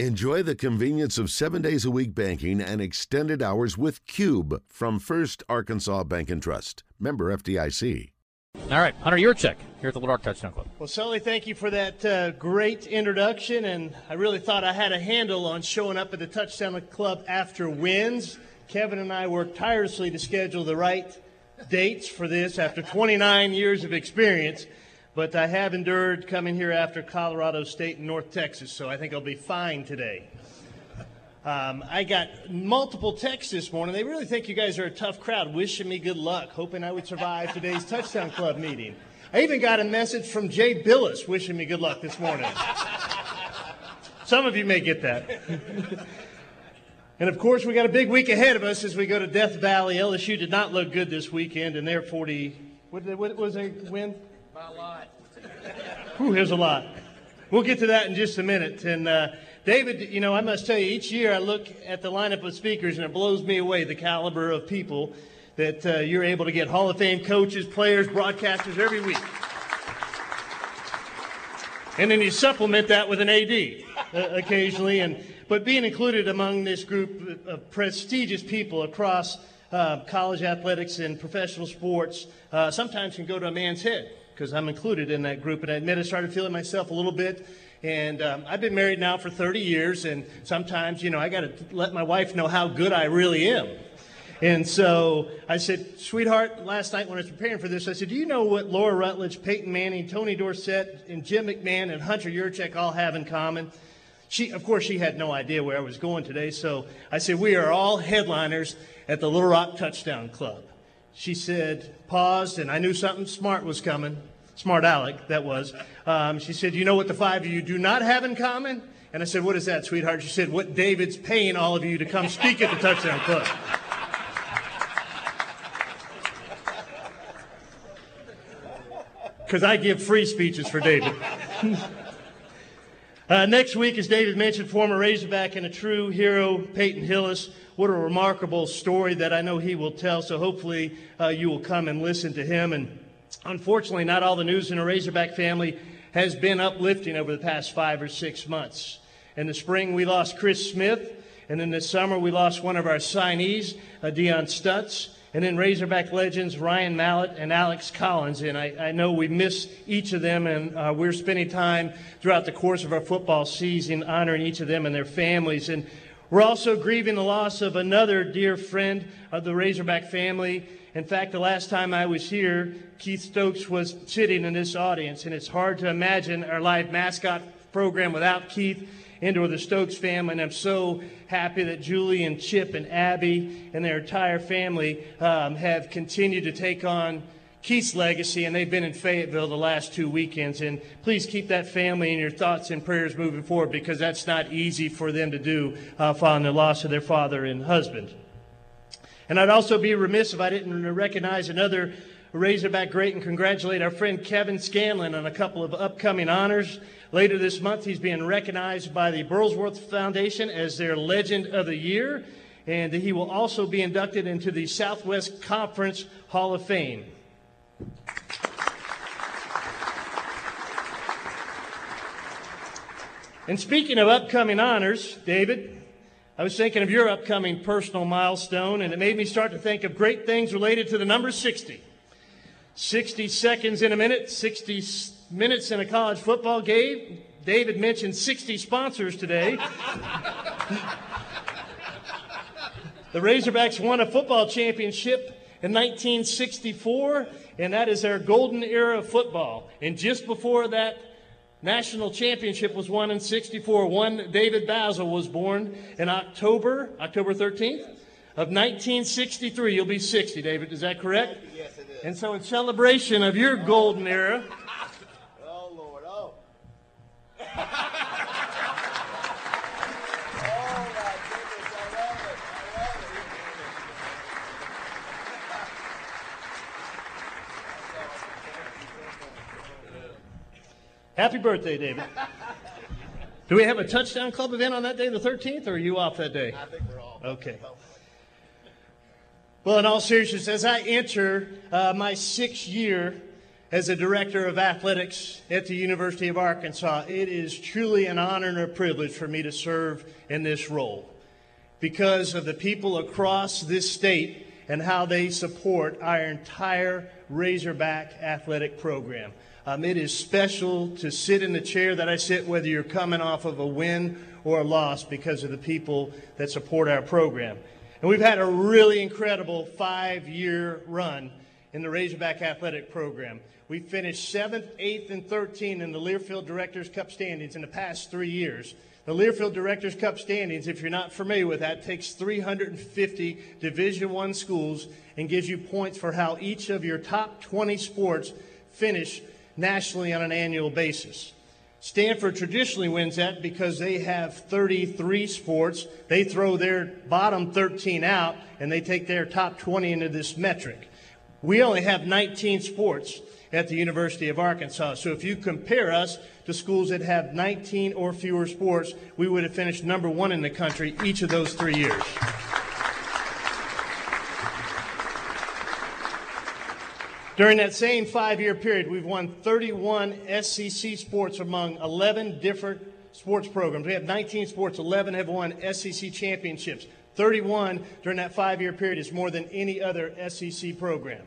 Enjoy the convenience of seven days a week banking and extended hours with Cube from First Arkansas Bank and Trust. Member FDIC. All right, Hunter Yurachek here at the Little Rock Touchdown Club. Well, Sully, thank you for that uh, great introduction, and I really thought I had a handle on showing up at the Touchdown Club after wins. Kevin and I worked tirelessly to schedule the right dates for this after 29 years of experience but I have endured coming here after Colorado State and North Texas, so I think I'll be fine today. Um, I got multiple texts this morning. They really think you guys are a tough crowd, wishing me good luck, hoping I would survive today's Touchdown Club meeting. I even got a message from Jay Bilas wishing me good luck this morning. Some of you may get that. and of course, we got a big week ahead of us as we go to Death Valley. LSU did not look good this weekend, and they're 40. What, what was they win? By a lot. Whew, here's a lot. We'll get to that in just a minute. And uh, David, you know, I must tell you, each year I look at the lineup of speakers and it blows me away the caliber of people that uh, you're able to get Hall of Fame coaches, players, broadcasters every week. And then you supplement that with an AD uh, occasionally. And, but being included among this group of prestigious people across uh, college athletics and professional sports uh, sometimes can go to a man's head because I'm included in that group. And I admit I started feeling myself a little bit. And um, I've been married now for 30 years, and sometimes, you know, I got to let my wife know how good I really am. And so I said, sweetheart, last night when I was preparing for this, I said, do you know what Laura Rutledge, Peyton Manning, Tony Dorsett, and Jim McMahon and Hunter Yurachek all have in common? She, of course, she had no idea where I was going today, so I said, we are all headliners at the Little Rock Touchdown Club she said, paused, and I knew something smart was coming. Smart Alec, that was. Um, she said, You know what the five of you do not have in common? And I said, What is that, sweetheart? She said, What David's paying all of you to come speak at the Touchdown Club. Because I give free speeches for David. uh, next week, as David mentioned, former Razorback and a true hero, Peyton Hillis what a remarkable story that I know he will tell. So hopefully uh, you will come and listen to him. And unfortunately, not all the news in the Razorback family has been uplifting over the past five or six months. In the spring, we lost Chris Smith. And in the summer, we lost one of our signees, uh, Dion Stutts. And then Razorback legends Ryan Mallett and Alex Collins. And I, I know we miss each of them, and uh, we're spending time throughout the course of our football season honoring each of them and their families. And we're also grieving the loss of another dear friend of the Razorback family. In fact, the last time I was here, Keith Stokes was sitting in this audience, and it's hard to imagine our live mascot program without Keith and or the Stokes family. And I'm so happy that Julie and Chip and Abby and their entire family um, have continued to take on Keith's legacy, and they've been in Fayetteville the last two weekends. And please keep that family in your thoughts and prayers moving forward because that's not easy for them to do uh, following the loss of their father and husband. And I'd also be remiss if I didn't recognize another Razorback great and congratulate our friend Kevin Scanlon on a couple of upcoming honors. Later this month, he's being recognized by the Burlsworth Foundation as their Legend of the Year, and he will also be inducted into the Southwest Conference Hall of Fame. And speaking of upcoming honors, David, I was thinking of your upcoming personal milestone, and it made me start to think of great things related to the number 60. 60 seconds in a minute, 60 minutes in a college football game. David mentioned 60 sponsors today. the Razorbacks won a football championship in 1964, and that is their golden era of football. And just before that national championship was won in 64, one David Bazzel was born in October, October 13th of 1963. You'll be 60, David. Is that correct? Yes, it is. And so, in celebration of your golden era, oh, Lord, oh. happy birthday, David. Do we have a touchdown club event on that day, the 13th, or are you off that day? I think we're all. Okay. Well, in all seriousness, as I enter uh, my sixth year as the Director of Athletics at the University of Arkansas, it is truly an honor and a privilege for me to serve in this role because of the people across this state and how they support our entire Razorback athletic program. Um, it is special to sit in the chair that I sit, whether you're coming off of a win or a loss, because of the people that support our program. And we've had a really incredible five year run in the Razorback athletic program. We finished seventh, eighth, and 13th in the Learfield Directors Cup standings in the past three years. The Learfield Directors Cup standings, if you're not familiar with that, takes 350 Division One schools and gives you points for how each of your top 20 sports finish nationally on an annual basis. Stanford traditionally wins that because they have 33 sports. They throw their bottom 13 out and they take their top 20 into this metric. We only have 19 sports at the University of Arkansas. So if you compare us to schools that have 19 or fewer sports, we would have finished number one in the country each of those three years. During that same five year period, we've won 31 SEC sports among 11 different sports programs. We have 19 sports, 11 have won SEC championships. 31 during that five year period is more than any other SEC program.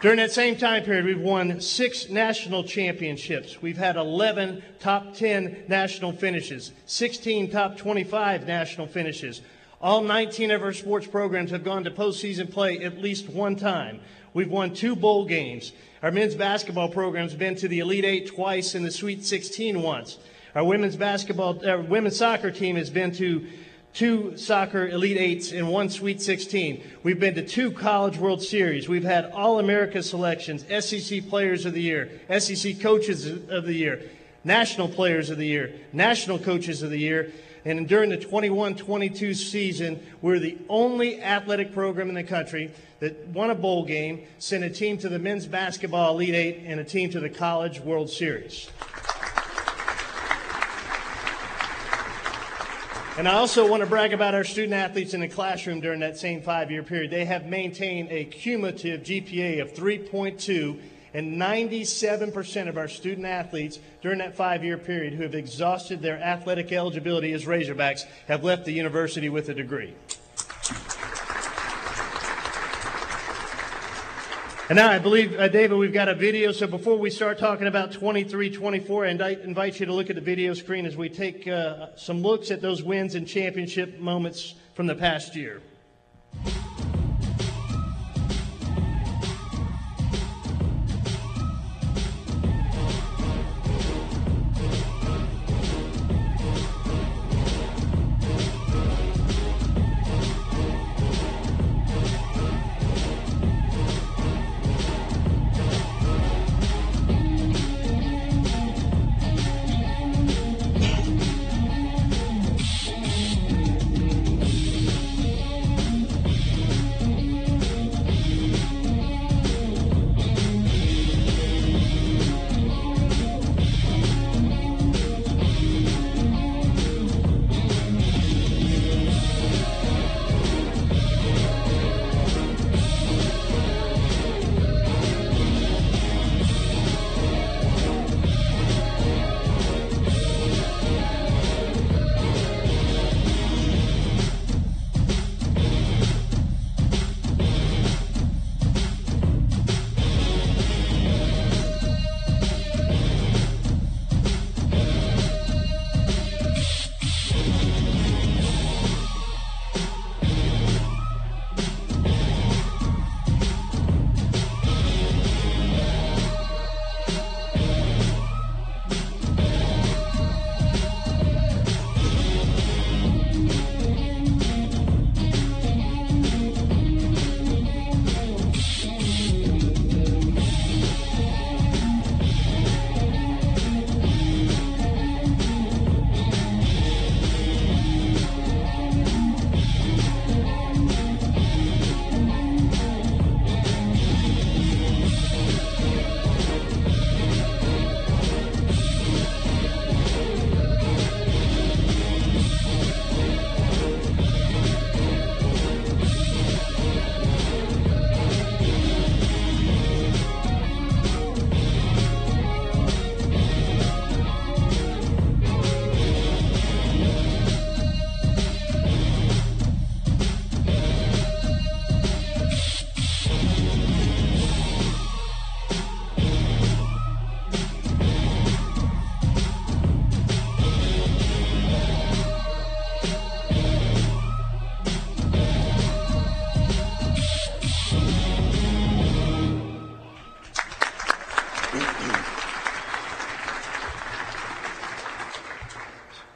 During that same time period, we've won six national championships. We've had 11 top 10 national finishes, 16 top 25 national finishes. All 19 of our sports programs have gone to postseason play at least one time. We've won two bowl games. Our men's basketball program's been to the Elite Eight twice and the Sweet 16 once. Our women's basketball, our women's soccer team has been to two soccer Elite Eights, and one Sweet 16. We've been to two College World Series. We've had All America selections, SEC Players of the Year, SEC Coaches of the Year, National Players of the Year, National Coaches of the Year. And during the 21 22 season, we're the only athletic program in the country that won a bowl game, sent a team to the men's basketball Elite Eight, and a team to the College World Series. And I also want to brag about our student athletes in the classroom during that same five year period. They have maintained a cumulative GPA of 3.2, and 97% of our student athletes during that five year period who have exhausted their athletic eligibility as Razorbacks have left the university with a degree. And now I believe, uh, David, we've got a video. So before we start talking about 23 24, and I invite you to look at the video screen as we take uh, some looks at those wins and championship moments from the past year.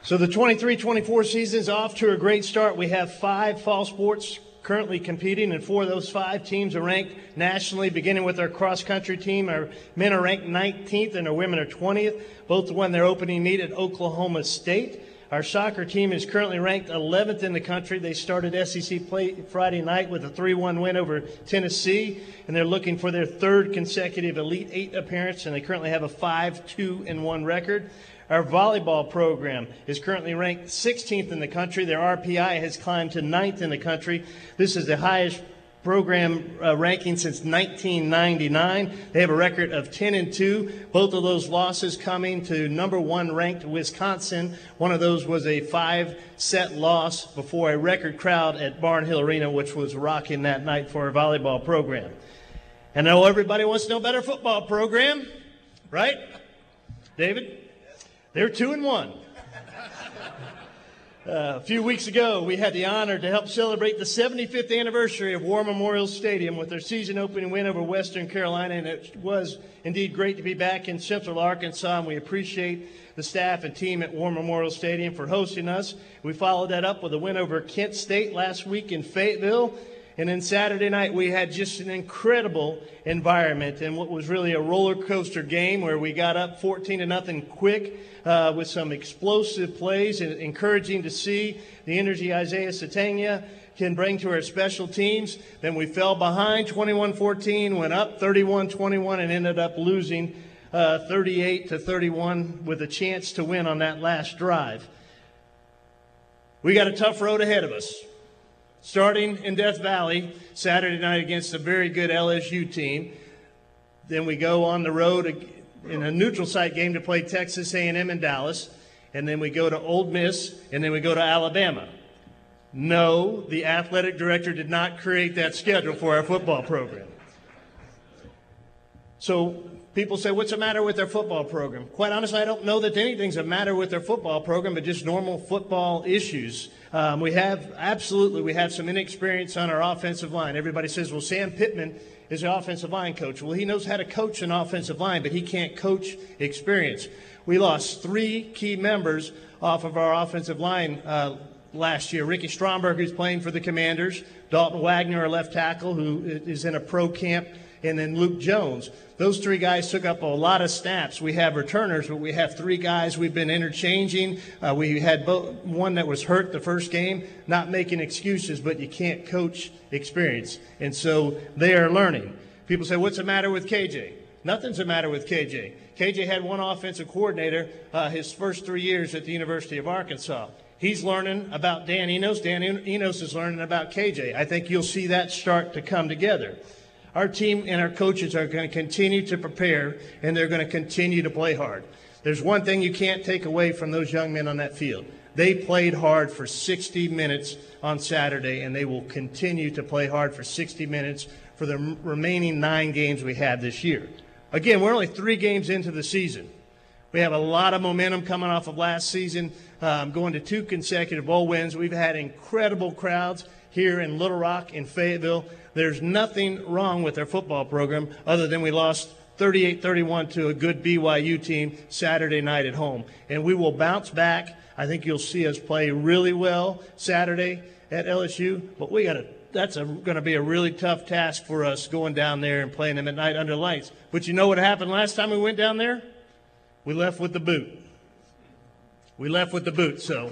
So the 23-24 season is off to a great start. We have five fall sports currently competing, and four of those five teams are ranked nationally, beginning with our cross country team. Our men are ranked 19th and our women are 20th. Both won their opening meet at Oklahoma State. Our soccer team is currently ranked 11th in the country. They started SEC play Friday night with a 3 1 win over Tennessee, and they're looking for their third consecutive Elite Eight appearance, and they currently have a 5 2 1 record. Our volleyball program is currently ranked 16th in the country. Their RPI has climbed to 9th in the country. This is the highest program uh, ranking since 1999. They have a record of 10 and 2. Both of those losses coming to number one ranked Wisconsin. One of those was a five set loss before a record crowd at Barnhill Arena, which was rocking that night for our volleyball program. And I know everybody wants to know our football program, right? David? They're two and one. Uh, a few weeks ago, we had the honor to help celebrate the 75th anniversary of War Memorial Stadium with their season opening win over Western Carolina, and it was indeed great to be back in Central Arkansas, and we appreciate the staff and team at War Memorial Stadium for hosting us. We followed that up with a win over Kent State last week in Fayetteville, and then Saturday night, we had just an incredible environment and what was really a roller coaster game where we got up 14 to nothing quick uh, with some explosive plays and encouraging to see the energy Isaiah Sategna can bring to our special teams. Then we fell behind 21 14, went up 31 21, and ended up losing uh, 38 to 31 with a chance to win on that last drive. We got a tough road ahead of us starting in Death Valley Saturday night against a very good LSU team. Then we go on the road in a neutral site game to play Texas A&M in Dallas, and then we go to Ole Miss, and then we go to Alabama. No, the athletic director did not create that schedule for our football program. So people say, What's the matter with their football program? Quite honestly, I don't know that anything's the matter with their football program, but just normal football issues. Um, we have, absolutely, we have some inexperience on our offensive line. Everybody says, Well, Sam Pittman is the offensive line coach. Well, he knows how to coach an offensive line, but he can't coach experience. We lost three key members off of our offensive line uh, last year. Ricky Stromberg, who's playing for the Commanders, Dalton Wagner, a left tackle, who is in a pro camp and then Luke Jones. Those three guys took up a lot of snaps. We have returners, but we have three guys we've been interchanging. Uh, we had both, one that was hurt the first game, not making excuses, but you can't coach experience. And so they are learning. People say, What's the matter with KJ? Nothing's the matter with KJ. KJ had one offensive coordinator uh, his first three years at the University of Arkansas. He's learning about Dan Enos. Dan Enos is learning about KJ. I think you'll see that start to come together. Our team and our coaches are going to continue to prepare and they're going to continue to play hard. There's one thing you can't take away from those young men on that field. They played hard for 60 minutes on Saturday, and they will continue to play hard for 60 minutes for the remaining nine games we have this year. Again, we're only three games into the season. We have a lot of momentum coming off of last season, um, going to two consecutive bowl wins. We've had incredible crowds here in Little Rock in Fayetteville. There's nothing wrong with their football program other than we lost 38 31 to a good BYU team Saturday night at home. And we will bounce back. I think you'll see us play really well Saturday at LSU, but we got to that's going to be a really tough task for us going down there and playing them at night under lights. But you know what happened last time we went down there? We left with the boot. We left with the boot, so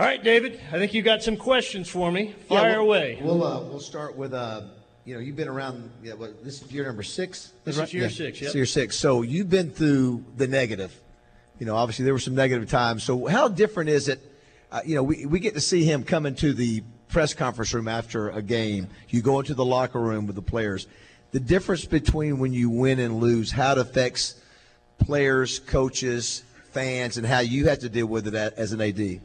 All right, David. I think you got some questions for me. Fire yeah, we'll, away. We'll uh, we'll start with uh, you know, you've been around. Yeah, what, this is year number six. This is year yeah. six. Yep. year six. So you've been through the negative. You know, obviously there were some negative times. So how different is it? Uh, you know, we we get to see him come into the press conference room after a game. You go into the locker room with the players. The difference between when you win and lose, how it affects players, coaches, fans, and how you have to deal with it as an AD.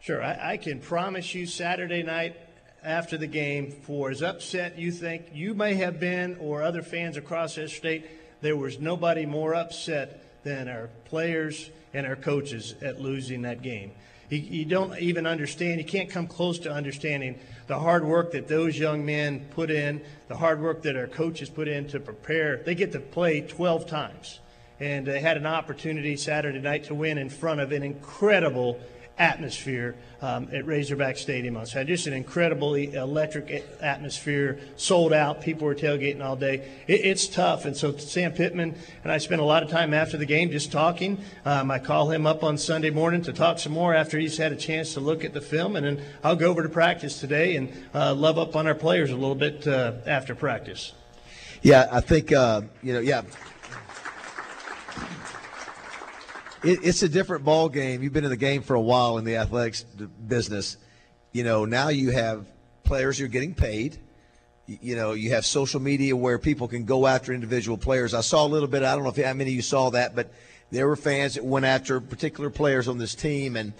Sure. I, I, can promise you Saturday night after the game, for as upset you think you may have been or other fans across this state, there was nobody more upset than our players and our coaches at losing that game. You, you don't even understand, you can't come close to understanding the hard work that those young men put in, the hard work that our coaches put in to prepare. They get to play 12 times and they had an opportunity Saturday night to win in front of an incredible atmosphere um, at Razorback Stadium on Saturday. Just an incredibly electric atmosphere, sold out. People were tailgating all day. It, it's tough. And so Sam Pittman and I spent a lot of time after the game just talking. Um, I call him up on Sunday morning to talk some more after he's had a chance to look at the film. And then I'll go over to practice today and uh, love up on our players a little bit uh, after practice. Yeah, I think, uh, you know, yeah. It, it's a different ball game. You've been in the game for a while in the athletics business. You know, now you have players who are getting paid. You know, you have social media where people can go after individual players. I saw a little bit. I don't know if how many of you saw that, but there were fans that went after particular players on this team, and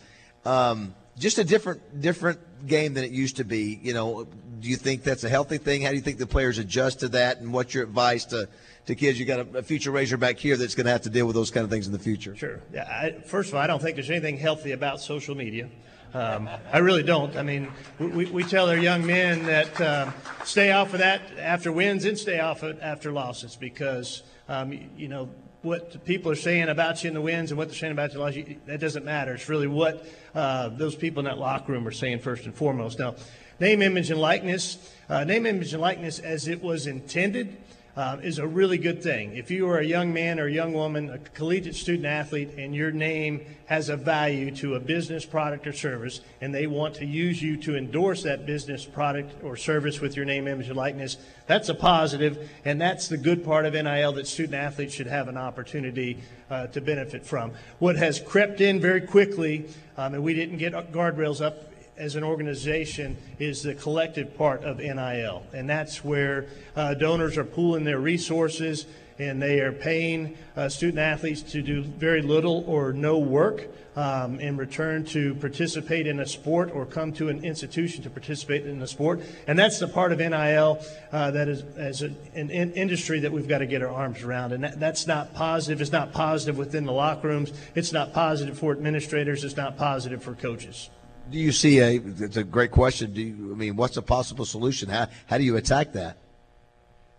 um, just a different different game than it used to be. You know, do you think that's a healthy thing? How do you think the players adjust to that? And what's your advice to to kids. You got a, a future Razorback here that's going to have to deal with those kind of things in the future. Sure. Yeah. I, first of all, I don't think there's anything healthy about social media. Um, I really don't. I mean, we, we tell our young men that uh, stay off of that after wins and stay off of it after losses because, um, you, know, what people are saying about you in the wins and what they're saying about you in the losses, that doesn't matter. It's really what uh, those people in that locker room are saying first and foremost. Now, name, image, and likeness. Uh, name, image, and likeness as it was intended um, is a really good thing. If you are a young man or a young woman, a collegiate student athlete, and your name has a value to a business product or service, and they want to use you to endorse that business product or service with your name, image, and likeness, that's a positive, and that's the good part of NIL that student athletes should have an opportunity uh, to benefit from. What has crept in very quickly, um, and we didn't get guardrails up as an organization is the collective part of NIL. And that's where uh, donors are pooling their resources and they are paying uh, student athletes to do very little or no work um, in return to participate in a sport or come to an institution to participate in a sport. And that's the part of NIL uh, that is as an, an, industry that we've got to get our arms around. And that, that's not positive. It's not positive within the locker rooms. It's not positive for administrators. It's not positive for coaches do you see a? It's a great question. Do you? I mean, what's a possible solution? How how do you attack that?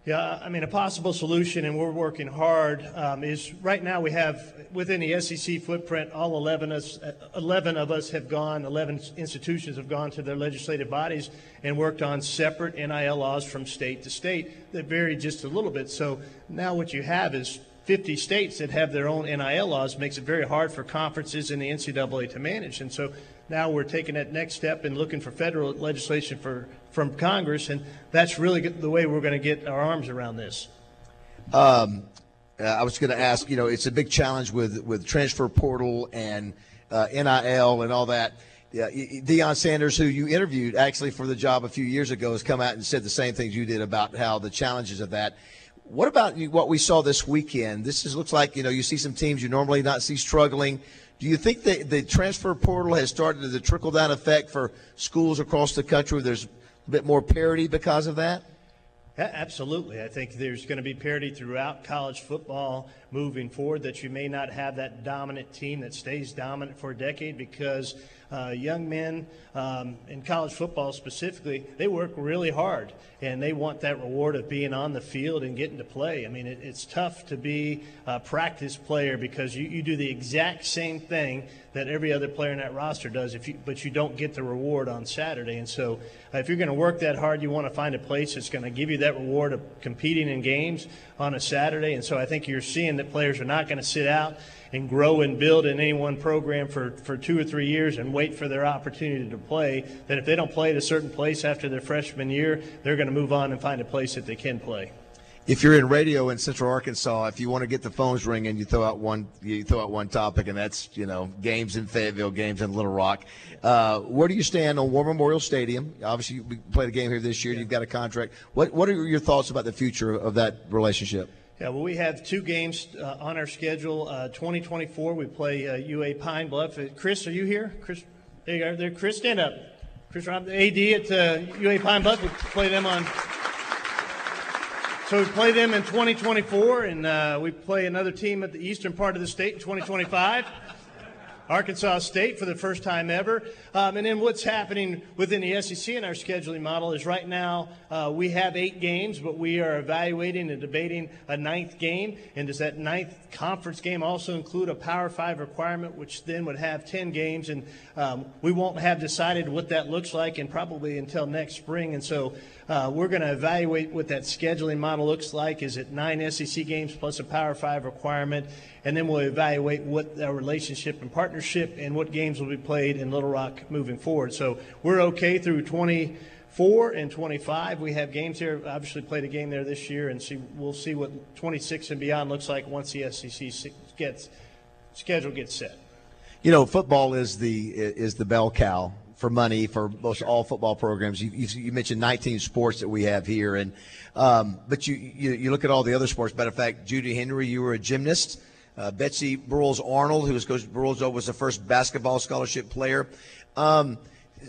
Yeah, I mean, a possible solution, and we're working hard, um, is right now we have within the SEC footprint, all 11, us, 11 of us have gone, 11 institutions have gone to their legislative bodies and worked on separate NIL laws from state to state that vary just a little bit. So now what you have is 50 states that have their own NIL laws makes it very hard for conferences and the NCAA to manage. And so now we're taking that next step and looking for federal legislation for, from Congress, and that's really the way we're going to get our arms around this. Um, uh, I was going to ask, you know, it's a big challenge with, with transfer portal and uh, NIL and all that. Yeah, Deion Sanders, who you interviewed actually for the job a few years ago, has come out and said the same things you did about how the challenges of that. What about what we saw this weekend? This is, looks like you know you see some teams you normally not see struggling. Do you think that the transfer portal has started the trickle down effect for schools across the country? There's a bit more parity because of that? Absolutely. I think there's going to be parity throughout college football moving forward that you may not have that dominant team that stays dominant for a decade because uh, young men um, in college football specifically, they work really hard and they want that reward of being on the field and getting to play. I mean, it, it's tough to be a practice player because you, you do the exact same thing that every other player in that roster does, if you, but you don't get the reward on Saturday. And so, uh, if you're going to work that hard, you want to find a place that's going to give you that reward of competing in games on a Saturday. And so, I think you're seeing that players are not going to sit out and grow and build in any one program for, for two or three years and wait for their opportunity to play, that if they don't play at a certain place after their freshman year, they're going to move on and find a place that they can play. If you're in radio in Central Arkansas, if you want to get the phones ringing, you throw out one you throw out one topic, and that's you know games in Fayetteville, games in Little Rock. Uh, where do you stand on War Memorial Stadium? Obviously, we played a game here this year. Yeah. You've got a contract. What what are your thoughts about the future of that relationship? Yeah, well, we have two games uh, on our schedule. Uh, 2024, we play uh, UA Pine Bluff. Uh, Chris, are you here? Chris, there you are. There, Chris, stand up. Chris Rob, the AD at UA uh, Pine Bluff. We play them on. So we play them in 2024, and uh, we play another team at the eastern part of the state in 2025. Arkansas State for the first time ever. Um, and then what's happening within the SEC in our scheduling model is right now uh, we have eight games, but we are evaluating and debating a ninth game. And does that ninth conference game also include a Power Five requirement, which then would have 10 games? And um, we won't have decided what that looks like and probably until next spring. And so uh, we're going to evaluate what that scheduling model looks like. Is it nine SEC games plus a Power Five requirement? And then we'll evaluate what our relationship and partnership and what games will be played in Little Rock moving forward. So we're okay through 24 and 25. We have games here. Obviously, played a game there this year, and see we'll see what 26 and beyond looks like once the SEC gets schedule gets set. You know, football is the is the bell cow for money for most all football programs. You, you, you, mentioned 19 sports that we have here, and um, but you, you, you look at all the other sports. Matter of fact, Judy Henry, you were a gymnast. Uh, Betsy Broyles Arnold, who was Coach Broyles, was the first basketball scholarship player. Um,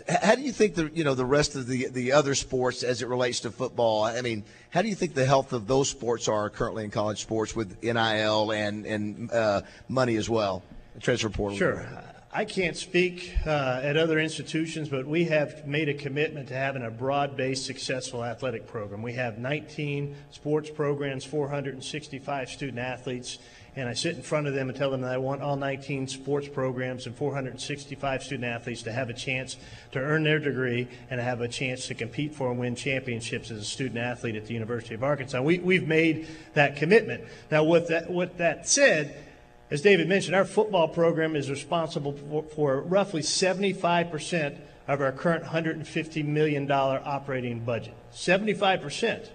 how do you think the you know the rest of the the other sports as it relates to football? I mean, how do you think the health of those sports are currently in college sports with NIL and and uh, money as well, transfer portal? Sure. I can't speak uh, at other institutions, but we have made a commitment to having a broad based, successful athletic program. We have 19 sports programs, 465 student athletes, and I sit in front of them and tell them that I want all 19 sports programs and 465 student athletes to have a chance to earn their degree and have a chance to compete for and win championships as a student athlete at the University of Arkansas. We, we've made that commitment. Now, with that, with that said, as David mentioned, our football program is responsible for, for roughly 75% of our current $150 million operating budget. 75%.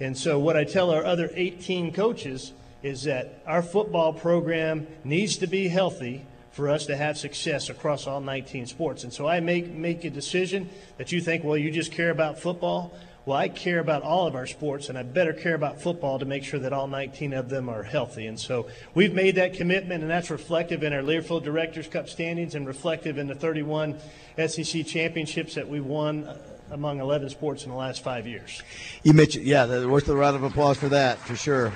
And so, what I tell our other 18 coaches is that our football program needs to be healthy for us to have success across all 19 sports. And so I make make a decision that you think, well, you just care about football. Well, I care about all of our sports, and I better care about football to make sure that all 19 of them are healthy. And so we've made that commitment, and that's reflective in our Learfield Directors Cup standings and reflective in the 31 SEC championships that we won uh, among 11 sports in the last five years. You mentioned, yeah, worth a round of applause for that, for sure.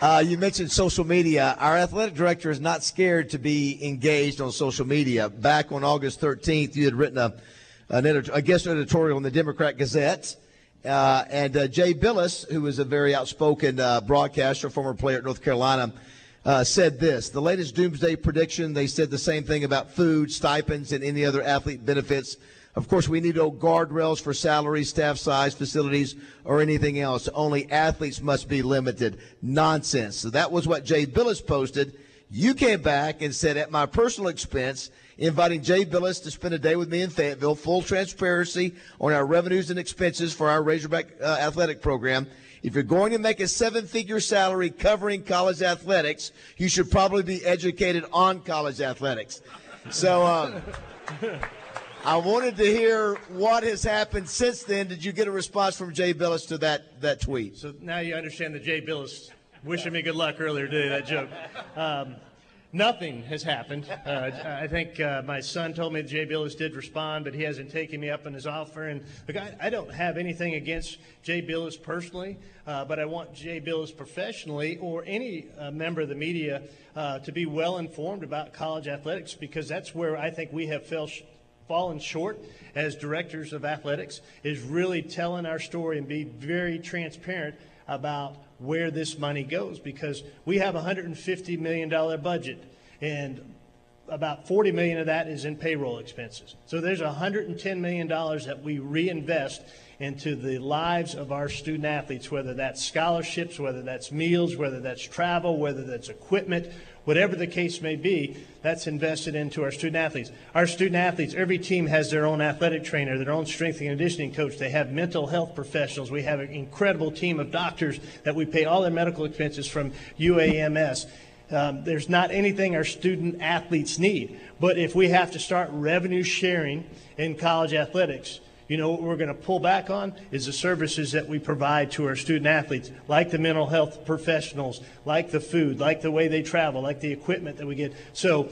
Uh, you mentioned social media. Our athletic director is not scared to be engaged on social media. Back on August 13th, you had written a an editor, a guest editorial in the Democrat Gazette. Uh, and uh, Jay Bilas, who is a very outspoken uh, broadcaster, former player at North Carolina, uh, said this. The latest doomsday prediction, they said the same thing about food, stipends, and any other athlete benefits. Of course, we need no guardrails for salaries, staff size, facilities, or anything else. Only athletes must be limited. Nonsense. So that was what Jay Bilas posted. You came back and said, at my personal expense, inviting Jay Bilas to spend a day with me in Fayetteville. Full transparency on our revenues and expenses for our Razorback uh, athletic program. If you're going to make a seven figure salary covering college athletics, you should probably be educated on college athletics. So, uh, I wanted to hear what has happened since then. Did you get a response from Jay Bilas to that, that tweet? So now you understand that Jay Bilas wishing me good luck earlier today, that joke. Um, Nothing has happened. Uh, I think uh, my son told me that Jay Bilas did respond, but he hasn't taken me up on his offer. And look, I, I don't have anything against Jay Bilas personally, uh, but I want Jay Bilas professionally or any uh, member of the media uh, to be well informed about college athletics because that's where I think we have fell fallen short as directors of athletics is really telling our story and be very transparent about where this money goes because we have a $150 million budget and about 40 million of that is in payroll expenses. So there's 110 million dollars that we reinvest into the lives of our student athletes, whether that's scholarships, whether that's meals, whether that's travel, whether that's equipment, whatever the case may be, that's invested into our student athletes. Our student athletes, every team has their own athletic trainer, their own strength and conditioning coach. They have mental health professionals. We have an incredible team of doctors that we pay all their medical expenses from UAMS. Um, there's not anything our student athletes need. But if we have to start revenue sharing in college athletics, you know what we're going to pull back on is the services that we provide to our student athletes, like the mental health professionals, like the food, like the way they travel, like the equipment that we get. So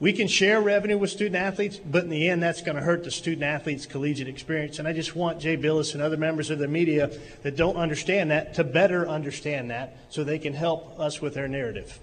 we can share revenue with student athletes, but in the end, that's going to hurt the student athletes' collegiate experience. And I just want Jay Bilas and other members of the media that don't understand that to better understand that so they can help us with their narrative.